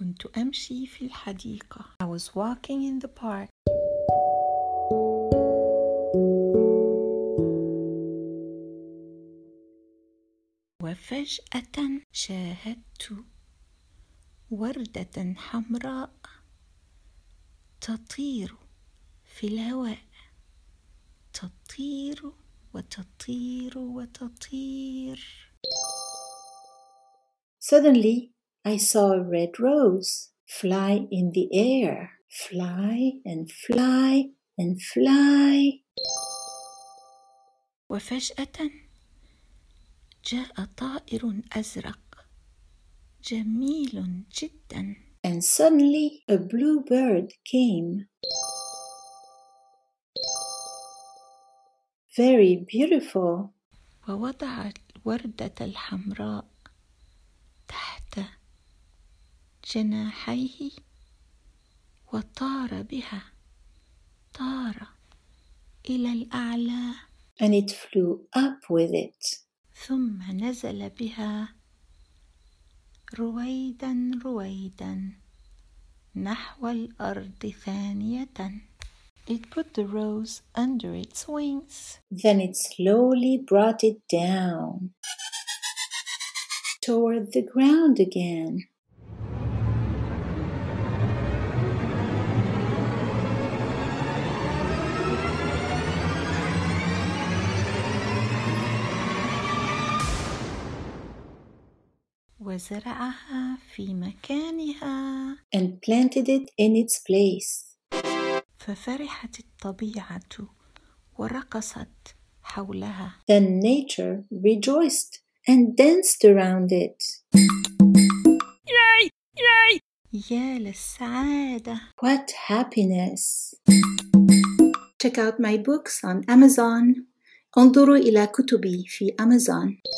كنت أمشي في الحديقة. I was walking in the park. وفجأة شاهدت وردة حمراء تطير في الهواء. تطير وتطير وتطير. Suddenly, I saw a red rose fly in the air, fly and fly and fly. وفجأة جاء طائر أزرق جميل جدا And suddenly, a blue bird came. Very beautiful. ووضع الوردة الحمراء جناحيه وطار بها طار إلى الأعلى And it flew up with it. ثم نزل بها رويدا رويدا نحو الأرض ثانية It put the rose under its wings Then it slowly brought it down toward the ground again. وزرعها في مكانها and planted it in its place. ففرحت الطبيعة ورقصت حولها Then nature rejoiced and danced around it. يا للسعادة What happiness! Check out my books on Amazon. انظروا إلى كتبي في Amazon.